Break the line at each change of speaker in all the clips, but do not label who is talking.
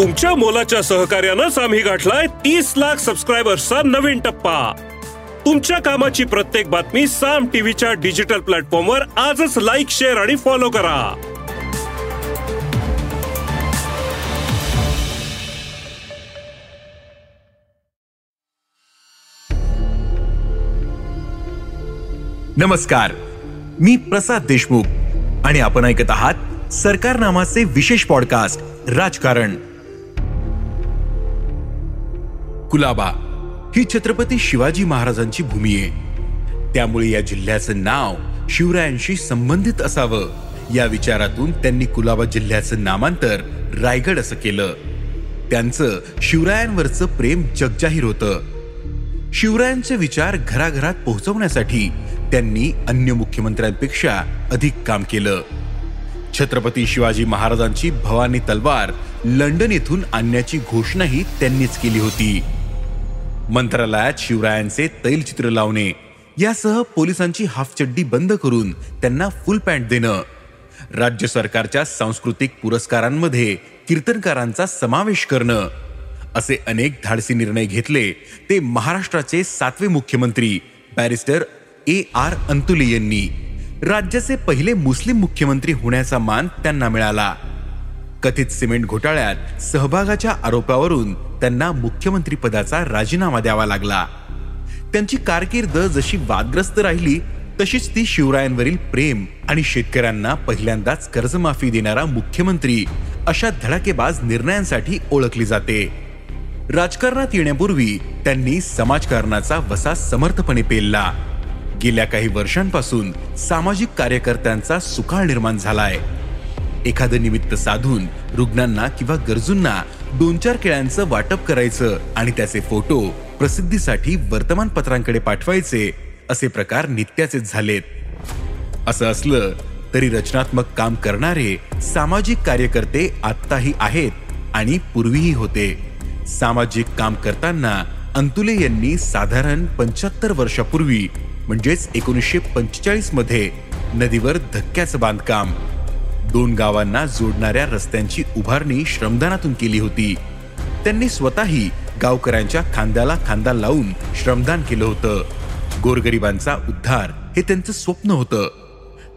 तुमच्या मोलाच्या सहकार्यानंच आम्ही गाठलाय तीस लाख सबस्क्रायबर्सचा नवीन टप्पा. तुमच्या कामाची प्रत्येक बातमी साम टीव्हीच्या डिजिटल प्लॅटफॉर्मवर आजच लाईक शेअर आणि फॉलो करा.
नमस्कार. मी प्रसाद देशमुख आणि आपण ऐकत आहात सरकार नामाचे विशेष पॉडकास्ट राजकारण. कुलाबा ही छत्रपती शिवाजी महाराजांची भूमी आहे. त्यामुळे या जिल्ह्याचं नाव शिवरायांशी संबंधित असावं. या विचारातून त्यांनी कुलाबा जिल्ह्याचं नामांतर रायगड असं केलं. त्यांचं शिवरायांवरचं प्रेम जगजाहीर होतं. शिवरायांचे विचार घराघरात पोहोचवण्यासाठी त्यांनी अन्य मुख्यमंत्र्यांपेक्षा अधिक काम केलं. छत्रपती शिवाजी महाराजांची भवानी तलवार लंडन येथून आणण्याची घोषणाही त्यांनीच केली होती. मंत्रालयात शिवरायांचे तैलचित्र लावणे. यासह पोलिसांची हाफचड्डी बंद करून त्यांना फुल पॅन्ट देणं. राज्य सरकारच्या सांस्कृतिक पुरस्कारांमध्ये कीर्तनकारांचा समावेश करणं. असे अनेक धाडसी निर्णय घेतले ते महाराष्ट्राचे सातवे मुख्यमंत्री बॅरिस्टर ए आर अंतुले यांनी. राज्याचे पहिले मुस्लिम मुख्यमंत्री होण्याचा मान त्यांना मिळाला. कथित सिमेंट घोटाळ्यात सहभागाच्या आरोपावरून त्यांना मुख्यमंत्रीपदाचा राजीनामा द्यावा लागला. त्यांची कारकीर्द जशी वादग्रस्त राहिली तशीच ती शिवरायांवरील प्रेम आणि शेतकऱ्यांना पहिल्यांदाच कर्जमाफी देणारा मुख्यमंत्री अशा धडाकेबाज निर्णयांसाठी ओळखली जाते. राजकारणात येण्यापूर्वी त्यांनी समाजकारणाचा वसा समर्थपणे पेलला. गेल्या काही वर्षांपासून सामाजिक कार्यकर्त्यांचा सुकाळ निर्माण झालाय. एखादं निमित्त साधून रुग्णांना किंवा गरजूंना दोन चार केळ्यांचं वाटप करायचं आणि त्याचे फोटो प्रसिद्धीसाठी वर्तमानपत्रांकडे पाठवायचे असे प्रकार नित्याचेच झालेत. असं असलं तरी रचनात्मक काम करणारे सामाजिक कार्यकर्ते आत्ताही आहेत आणि पूर्वीही होते. सामाजिक काम करताना अंतुले यांनी साधारण पंच्याहत्तर वर्षापूर्वी म्हणजेच एकोणीसशे पंचेचाळीसमध्ये नदीवर धक्क्याचं बांधकाम दोन गावांना जोडणाऱ्या रस्त्यांची उभारणी श्रमदानातून केली होती. त्यांनी स्वतःही गावकऱ्यांच्या खांद्याला खांदा लावून श्रमदान केलं होतं. गोरगरिबांचा उद्धार हे त्यांचं स्वप्न होतं.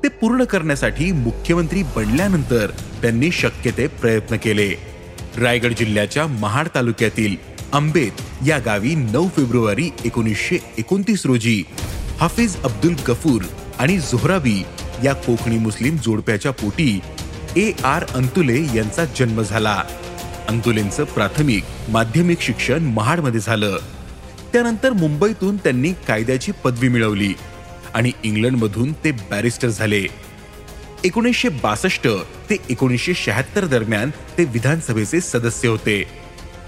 ते पूर्ण करण्यासाठी मुख्यमंत्री बनल्यानंतर त्यांनी शक्य ते प्रयत्न केले. रायगड जिल्ह्याच्या महाड तालुक्यातील आंबेत या गावी नऊ फेब्रुवारी एकोणीसशे एकोणतीस रोजी हाफिज अब्दुल गफूर आणि झोहराबी या कोकणी मुस्लिम जोडप्याच्या पोटी ए आर अंतुले यांचा जन्म झाला. अंतुलेंचं प्राथमिक माध्यमिक शिक्षण महाडमध्ये झालं. त्यानंतर मुंबईतून त्यांनी कायद्याची पदवी मिळवली आणि इंग्लंडमधून ते बॅरिस्टर झाले. एकोणीसशे बासष्ट ते एकोणीसशे शहात्तर दरम्यान ते विधानसभेचे सदस्य होते.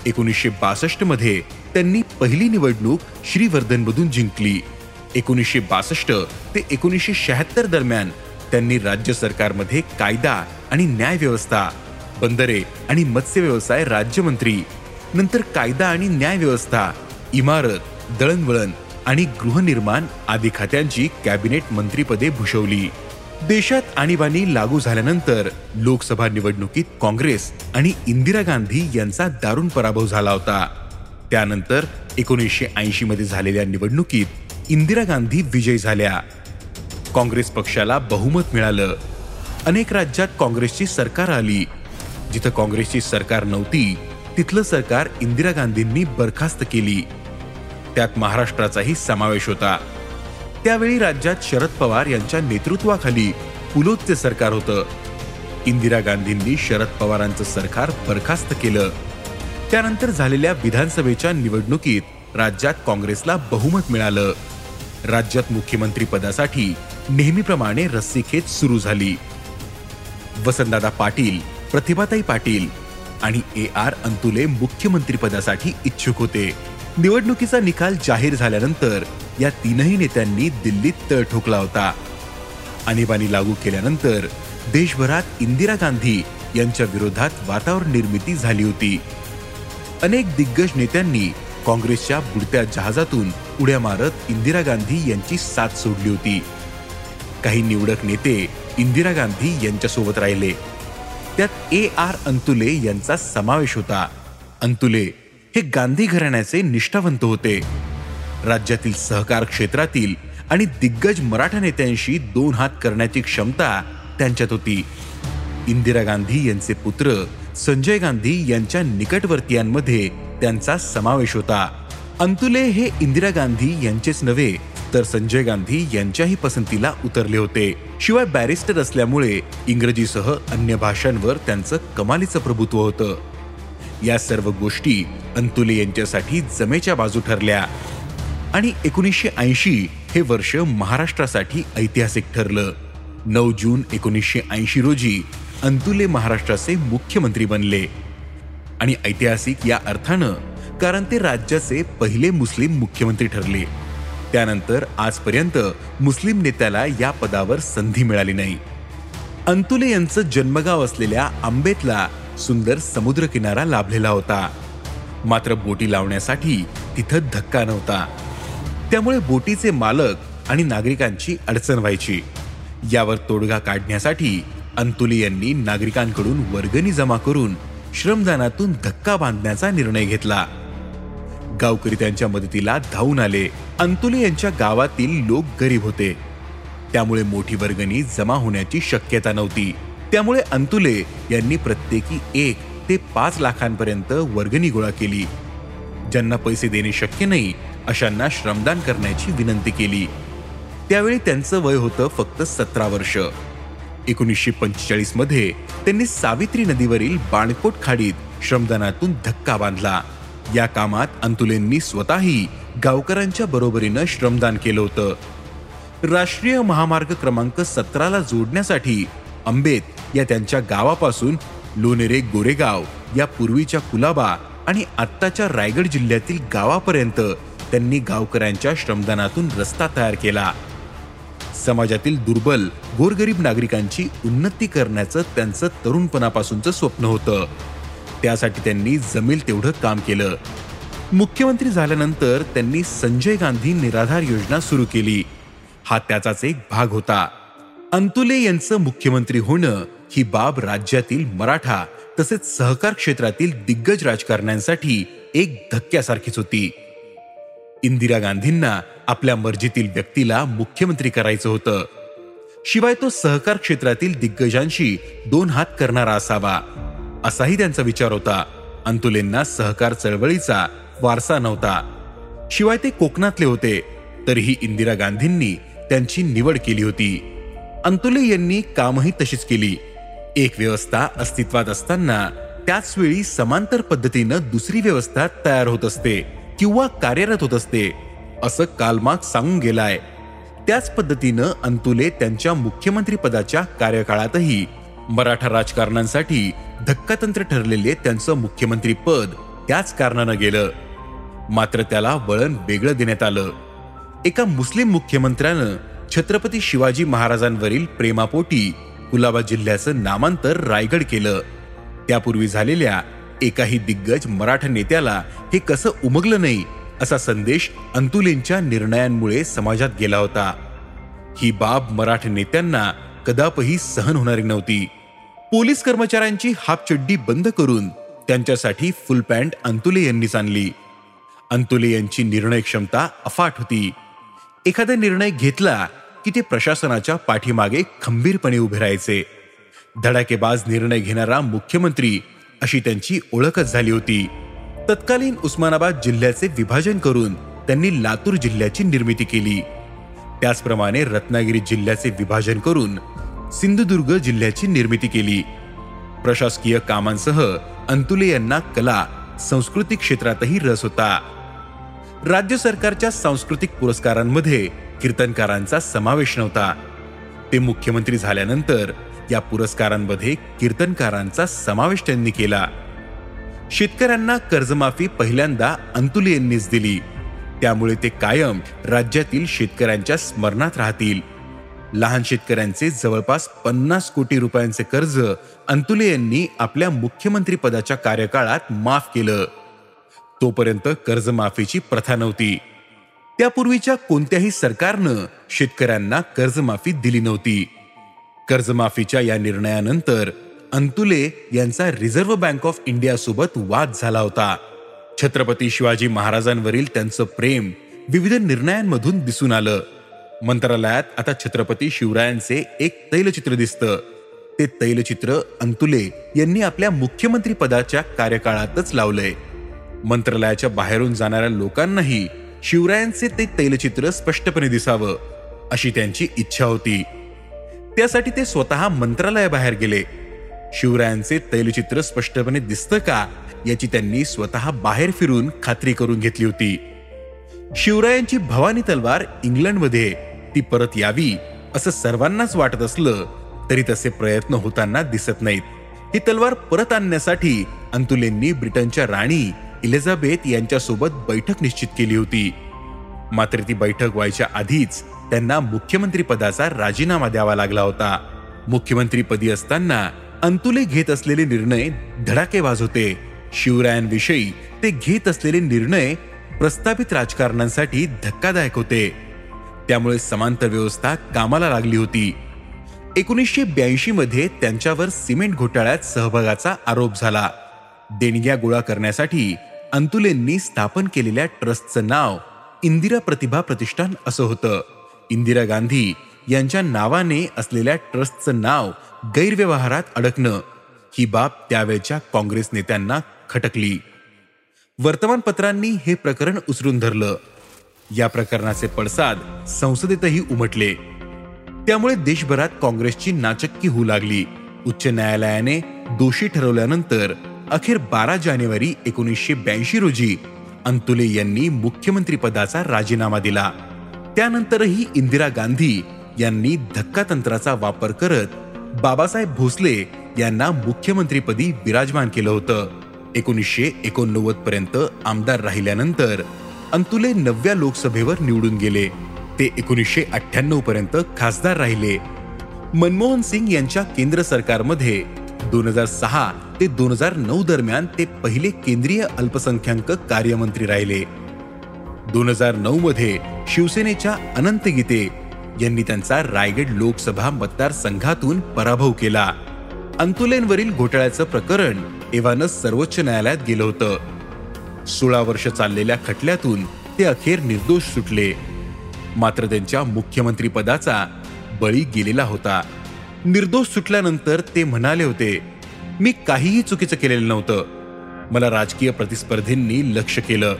एकोणीसशे बासष्टमध्ये त्यांनी पहिली निवडणूक श्रीवर्धनमधून जिंकली. एकोणीसशे बासष्ट ते एकोणीसशे शहात्तर दरम्यान त्यांनी राज्य सरकारमध्ये कायदा आणि न्याय व्यवस्था बंदरे आणि मत्स्य व्यवसाय राज्यमंत्री नंतर कायदा आणि न्याय व्यवस्था इमारत दळणवळण आणि गृहनिर्माण आदी खात्यांची कॅबिनेट मंत्रीपदे भूषवली. देशात आणीबाणी लागू झाल्यानंतर लोकसभा निवडणुकीत काँग्रेस आणि इंदिरा गांधी यांचा दारुण पराभव झाला होता. त्यानंतर एकोणीसशे ऐंशी मध्ये झालेल्या निवडणुकीत इंदिरा गांधी विजयी झाल्या. काँग्रेस पक्षाला बहुमत मिळालं. अनेक राज्यात काँग्रेसची सरकार आली. जिथं काँग्रेसची सरकार नव्हती तिथलं सरकार इंदिरा गांधींनी बरखास्त केली. त्यात महाराष्ट्राचाही समावेश होता. त्यावेळी राज्यात शरद पवार यांच्या नेतृत्वाखाली पुलोतचे सरकार होतं. इंदिरा गांधींनी शरद पवारांचं सरकार बरखास्त केलं. त्यानंतर झालेल्या विधानसभेच्या निवडणुकीत राज्यात काँग्रेसला बहुमत मिळालं. राज्यात मुख्यमंत्री पदासाठी नेहमीप्रमाणे रस्सीखेच सुरू झाली. वसंतदादा पाटील प्रतिभाताई पाटील आणि ए आर अंतुले मुख्यमंत्रीपदासाठी इच्छुक होते. निवडणुकीचा निकाल जाहीर झाल्यानंतर या तीनही नेत्यांनी दिल्लीत तळ ठोकला होता. आणीबाणी लागू केल्यानंतर देशभरात इंदिरा गांधी यांच्या विरोधात वातावरण निर्मिती झाली होती. अनेक दिग्गज नेत्यांनी काँग्रेसच्या बुडत्या जहाजातून उड्या मारत इंदिरा गांधी यांची साथ सोडली होती. काही निवडक नेते इंदिरा गांधी यांच्यासोबत राहिले. त्यात ए आर अंतुले यांचा समावेश होता. अंतुले हे गांधी घराण्याचे निष्ठावंत होते. राज्यातील सहकार क्षेत्रातील आणि दिग्गज मराठा नेत्यांशी दोन हात करण्याची क्षमता त्यांच्यात होती. इंदिरा गांधी यांचे पुत्र संजय गांधी यांच्या निकटवर्तीयांमध्ये त्यांचा समावेश होता. अंतुले हे इंदिरा गांधी यांचेच नव्हे तर संजय गांधी यांच्याही पसंतीला उतरले होते. शिवाय बॅरिस्टर असल्यामुळे इंग्रजीसह अन्य भाषांवर त्यांचं कमालीचं प्रभुत्व होतं. या सर्व गोष्टी अंतुले यांच्यासाठी जमेच्या बाजू ठरल्या. आणि एकोणीसशे ऐंशी हे वर्ष महाराष्ट्रासाठी ऐतिहासिक ठरलं. नऊ जून एकोणीसशे ऐंशी रोजी अंतुले महाराष्ट्राचे मुख्यमंत्री बनले. आणि ऐतिहासिक या अर्थानं कारण ते राज्याचे पहिले मुस्लिम मुख्यमंत्री ठरले. त्यानंतर आजपर्यंत मुस्लिम नेत्याला या पदावर संधी मिळाली नाही. अंतुले यांचं जन्मगाव असलेल्या आंबेतला सुंदर समुद्रकिनारा लाभलेला होता. मात्र बोटी लावण्यासाठी तिथं धक्का नव्हता. त्यामुळे बोटीचे मालक आणि नागरिकांची अडचण व्हायची. यावर तोडगा काढण्यासाठी अंतुले यांनी नागरिकांकडून वर्गणी जमा करून श्रमदानातून धक्का बांधण्याचा निर्णय घेतला. गावकरी त्यांच्या मदतीला धावून आले. अंतुले यांच्या गावातील लोक गरीब होते. त्यामुळे मोठी वर्गणी जमा होण्याची शक्यता नव्हती. त्यामुळे अंतुले यांनी प्रत्येकी एक ते पाच लाखांपर्यंत वर्गणी गोळा केली. ज्यांना पैसे देणे शक्य नाही अशांना श्रमदान करण्याची विनंती केली. त्यावेळी त्यांचं वय होतं फक्त सतरा वर्ष. एकोणीसशे पंचेचाळीसमध्ये त्यांनी सावित्री नदीवरील बाणकोट खाडीत श्रमदानातून धक्का बांधला. या कामात अंतुलेंनी स्वतःही गावकऱ्यांच्या बरोबरीनं श्रमदान केलं होतं. राष्ट्रीय महामार्ग क्रमांक सतराला जोडण्यासाठी अंबेत या त्यांच्या गावापासून लोनेरे गोरेगाव या पूर्वीच्या कुलाबा आणि आत्ताच्या रायगड जिल्ह्यातील गावापर्यंत त्यांनी गावकऱ्यांच्या श्रमदानातून रस्ता तयार केला. समाजातील दुर्बल गोरगरीब नागरिकांची उन्नती करण्याचं त्यांचं तरुणपणापासूनचं स्वप्न होतं. त्यासाठी त्यांनी जमेल तेवढं काम केलं. मुख्यमंत्री झाल्यानंतर त्यांनी संजय गांधी निराधार योजना सुरू केली. हा त्याचाच एक भाग होता. अंतुले यांचं मुख्यमंत्री होणं ही बाब राज्यातील मराठा तसेच सहकार क्षेत्रातील दिग्गज राजकारण्यांसाठी एक धक्क्यासारखीच होती. इंदिरा गांधींना आपल्या मर्जीतील व्यक्तीला मुख्यमंत्री करायचं होतं. शिवाय तो सहकार क्षेत्रातील दिग्गजांशी दोन हात करणारा असावा. असाही त्यांचा विचार होता. अंतुलेंना सहकार चळवळीचा वारसा नव्हता. शिवाय ते कोकणातले होते तरीही इंदिरा गांधींनी त्यांची निवड केली होती. अंतुले यांनी कामही तशीच केली. एक व्यवस्था अस्तित्वात असताना त्याच वेळी समांतर पद्धतीनं दुसरी व्यवस्था तयार होत असते किंवा कार्यरत होत असते असं कालमाग सांगून गेलाय. त्याच पद्धतीनं अंतुले त्यांच्या मुख्यमंत्री पदाच्या कार्यकाळातही मराठा राजकारणांसाठी धक्कातंत्र ठरलेले त्यांचं मुख्यमंत्री पद त्याच कारणानं गेलं. मात्र त्याला वळण वेगळं देण्यात आलं. एका मुस्लिम मुख्यमंत्र्यानं छत्रपती शिवाजी महाराजांवरील प्रेमापोटी कुलाबा जिल्ह्याचं नामांतर रायगड केलं. त्यापूर्वी झालेल्या एकाही दिग्गज मराठा नेत्याला हे कसं उमगलं नाही असा संदेश अंतुलेंच्या निर्णयांमुळे समाजात गेला होता. ही बाब मराठा नेत्यांना कदापही सहन होणारी नव्हती. पोलीस कर्मचाऱ्यांची हाफ चड्डी बंद करून त्यांच्यासाठी फुल पॅन्ट अंतुले यांनीच आणली. अंतुले यांची निर्णय क्षमता अफाट होती. एखादा निर्णय घेतला की ते प्रशासनाच्या पाठीमागे खंबीरपणे उभे राहायचे. धडाकेबाज निर्णय घेणारा मुख्यमंत्री अशी त्यांची ओळखच झाली होती. तत्कालीन उस्मानाबाद जिल्ह्याचे विभाजन करून त्यांनी लातूर जिल्ह्याची निर्मिती केली. त्याचप्रमाणे रत्नागिरी जिल्ह्याचे विभाजन करून सिंधुदुर्ग जिल्ह्याची निर्मिती केली. प्रशासकीय कामांसह अंतुले यांना कला सांस्कृतिक क्षेत्रातही रस होता. राज्य सरकारच्या सांस्कृतिक पुरस्कारांमध्ये कीर्तनकारांचा समावेश नव्हता. ते मुख्यमंत्री झाल्यानंतर या पुरस्कारांमध्ये कीर्तनकारांचा समावेश त्यांनी केला. शेतकऱ्यांना कर्जमाफी पहिल्यांदा अंतुले यांनीच दिली. त्यामुळे ते कायम राज्यातील शेतकऱ्यांच्या स्मरणात राहतील. लहान शेतकऱ्यांचे जवळपास पन्नास कोटी रुपयांचे कर्ज अंतुले यांनी आपल्या मुख्यमंत्री पदाच्या कार्यकाळात माफ केलं. तोपर्यंत कर्जमाफीची प्रथा नव्हती. त्यापूर्वीच्या कोणत्याही सरकारनं शेतकऱ्यांना कर्जमाफी दिली नव्हती. कर्जमाफीच्या या निर्णयानंतर अंतुले यांचा रिझर्व्ह बँक ऑफ इंडिया सोबत वाद झाला होता. छत्रपती शिवाजी महाराजांवरील त्यांचं प्रेम विविध निर्णयांमधून दिसून आलं. मंत्रालयात आता छत्रपती शिवरायांचे एक तैलचित्र दिसतं. ते तैलचित्र अंतुले यांनी आपल्या मुख्यमंत्री पदाच्या कार्यकाळातच लावलंय. मंत्रालयाच्या बाहेरून जाणाऱ्या लोकांनाही शिवरायांचे ते तैलचित्र स्पष्टपणे दिसावं अशी त्यांची इच्छा होती. त्यासाठी ते स्वतः मंत्रालयाबाहेर गेले. शिवरायांचे तैलचित्र स्पष्टपणे दिसतं का याची त्यांनी स्वतः बाहेर फिरून खात्री करून घेतली होती. शिवरायांची भवानी तलवार इंग्लंडमध्ये ती परत यावी असं सर्वांनाच वाटत असलं तरी तसे प्रयत्न होताना दिसत नाहीत. ही तलवार परत आणण्यासाठी अंतुलेंनी ब्रिटनच्या राणी इलिझाबेथ यांच्यासोबत बैठक निश्चित केली होती. मात्र ती बैठक व्हायच्या आधीच त्यांना मुख्यमंत्री पदाचा राजीनामा द्यावा लागला होता. मुख्यमंत्रीपदी असताना अंतुले घेत असलेले निर्णय धडाकेबाज होते. शिवरायांविषयी ते घेत असलेले निर्णय प्रस्थापित राजकारणांसाठी धक्कादायक होते. त्यामुळे समांतर व्यवस्था कामाला लागली होती. एकोणीसशे ब्याऐंशी मध्ये त्यांच्यावर सिमेंट घोटाळ्यात सहभागाचा आरोप झाला. देणग्या गोळा करण्यासाठी अंतुलेंनी स्थापन केलेल्या ट्रस्टचं नाव इंदिरा प्रतिभा प्रतिष्ठान असं होतं. इंदिरा गांधी यांच्या नावाने असलेल्या ट्रस्टचं नाव गैरव्यवहारात अडकणं. ही बाब त्यावेळच्या काँग्रेस नेत्यांना खटकली. वर्तमानपत्रांनी हे प्रकरण उचलून धरलं. या प्रकरणाचे पडसाद संसदेतही उमटले. त्यामुळे देशभरात काँग्रेसची नाचक्की होऊ लागली. उच्च न्यायालयाने दोषी ठरवल्यानंतर अखेर बारा जानेवारी एकोणीसशे ब्याऐंशी रोजी अंतुले यांनी मुख्यमंत्री पदाचा राजीनामा दिला. त्यानंतरही इंदिरा गांधी यांनी धक्का तंत्राचा वापर करत बाबासाहेब भोसले यांना मुख्यमंत्रीपदी विराजमान केलं होतं. एकोणीसशे एकोणनव्वद पर्यंत आमदार राहिल्यानंतर अंतुले नवव्या लोकसभेवर निवडून गेले. ते एकोणीसशे अठ्ठ्याण्णव पर्यंत खासदार राहिले. मनमोहन सिंग यांच्या केंद्र सरकारमध्ये दोन हजार सहा ते दोन हजार नऊ दरम्यान ते पहिले केंद्रीय अल्पसंख्याक कार्यमंत्री राहिले. दोन हजार नऊ मध्ये शिवसेनेच्या अनंत गीते यांनी त्यांचा रायगड लोकसभा मतदारसंघातून पराभव केला. अंतुलेंवरील घोटाळ्याचं प्रकरण एव्हानं सर्वोच्च न्यायालयात गेलं होतं. सोळा वर्ष चाललेल्या खटल्यातून ते अखेर निर्दोष सुटले. मात्र त्यांच्या मुख्यमंत्री पदाचा बळी गेलेला होता. निर्दोष सुटल्यानंतर ते म्हणाले होते मी काहीही चुकीचं केलेलं नव्हतं. मला राजकीय प्रतिस्पर्धींनी लक्ष केलं.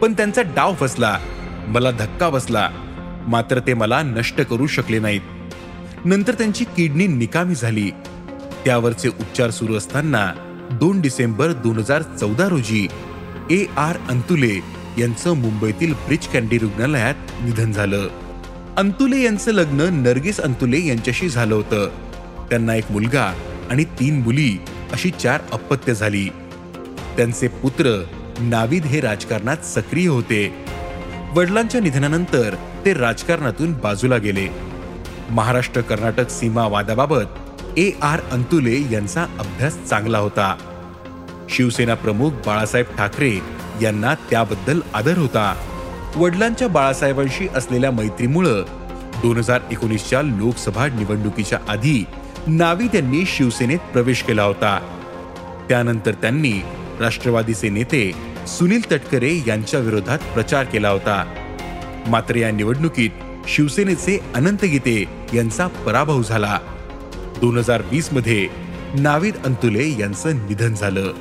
पण त्यांचा डाव फसला. मला धक्का बसला. मात्र ते मला नष्ट करू शकले नाहीत. नंतर त्यांची किडनी निकामी झाली. त्यावरचे उपचार सुरू असताना दोन डिसेंबर दोन हजार चौदा रोजी ए आर अंतुले यांचं मुंबईतील ब्रिज कॅन्डी रुग्णालयात निधन झालं. अंतुले यांचं लग्न नर्गिस अंतुले यांच्याशी झालं होतं. त्यांना एक मुलगा आणि तीन मुली अशी चार अपत्य झाली. त्यांचे पुत्र नाविद हे राजकारणात सक्रिय होते. वडिलांच्या निधनानंतर ते राजकारणातून बाजूला गेले. महाराष्ट्र कर्नाटक सीमा वादाबाबत ए आर अंतुले यांचा अभ्यास चांगला होता. शिवसेना प्रमुख बाळासाहेब ठाकरे यांना त्याबद्दल आदर होता. वडिलांच्या बाळासाहेबांशी असलेल्या मैत्रीमुळं दोन हजार एकोणीसच्या लोकसभा निवडणुकीच्या आधी नावी त्यांनी शिवसेनेत प्रवेश केला होता. त्यानंतर त्यांनी राष्ट्रवादीचे नेते सुनील तटकरे यांच्या विरोधात प्रचार केला होता. मात्र या निवडणुकीत शिवसेनेचे अनंत गीते यांचा पराभव झाला. दोन हजार वीसमध्ये नावीद अंतुले यांचं निधन झालं.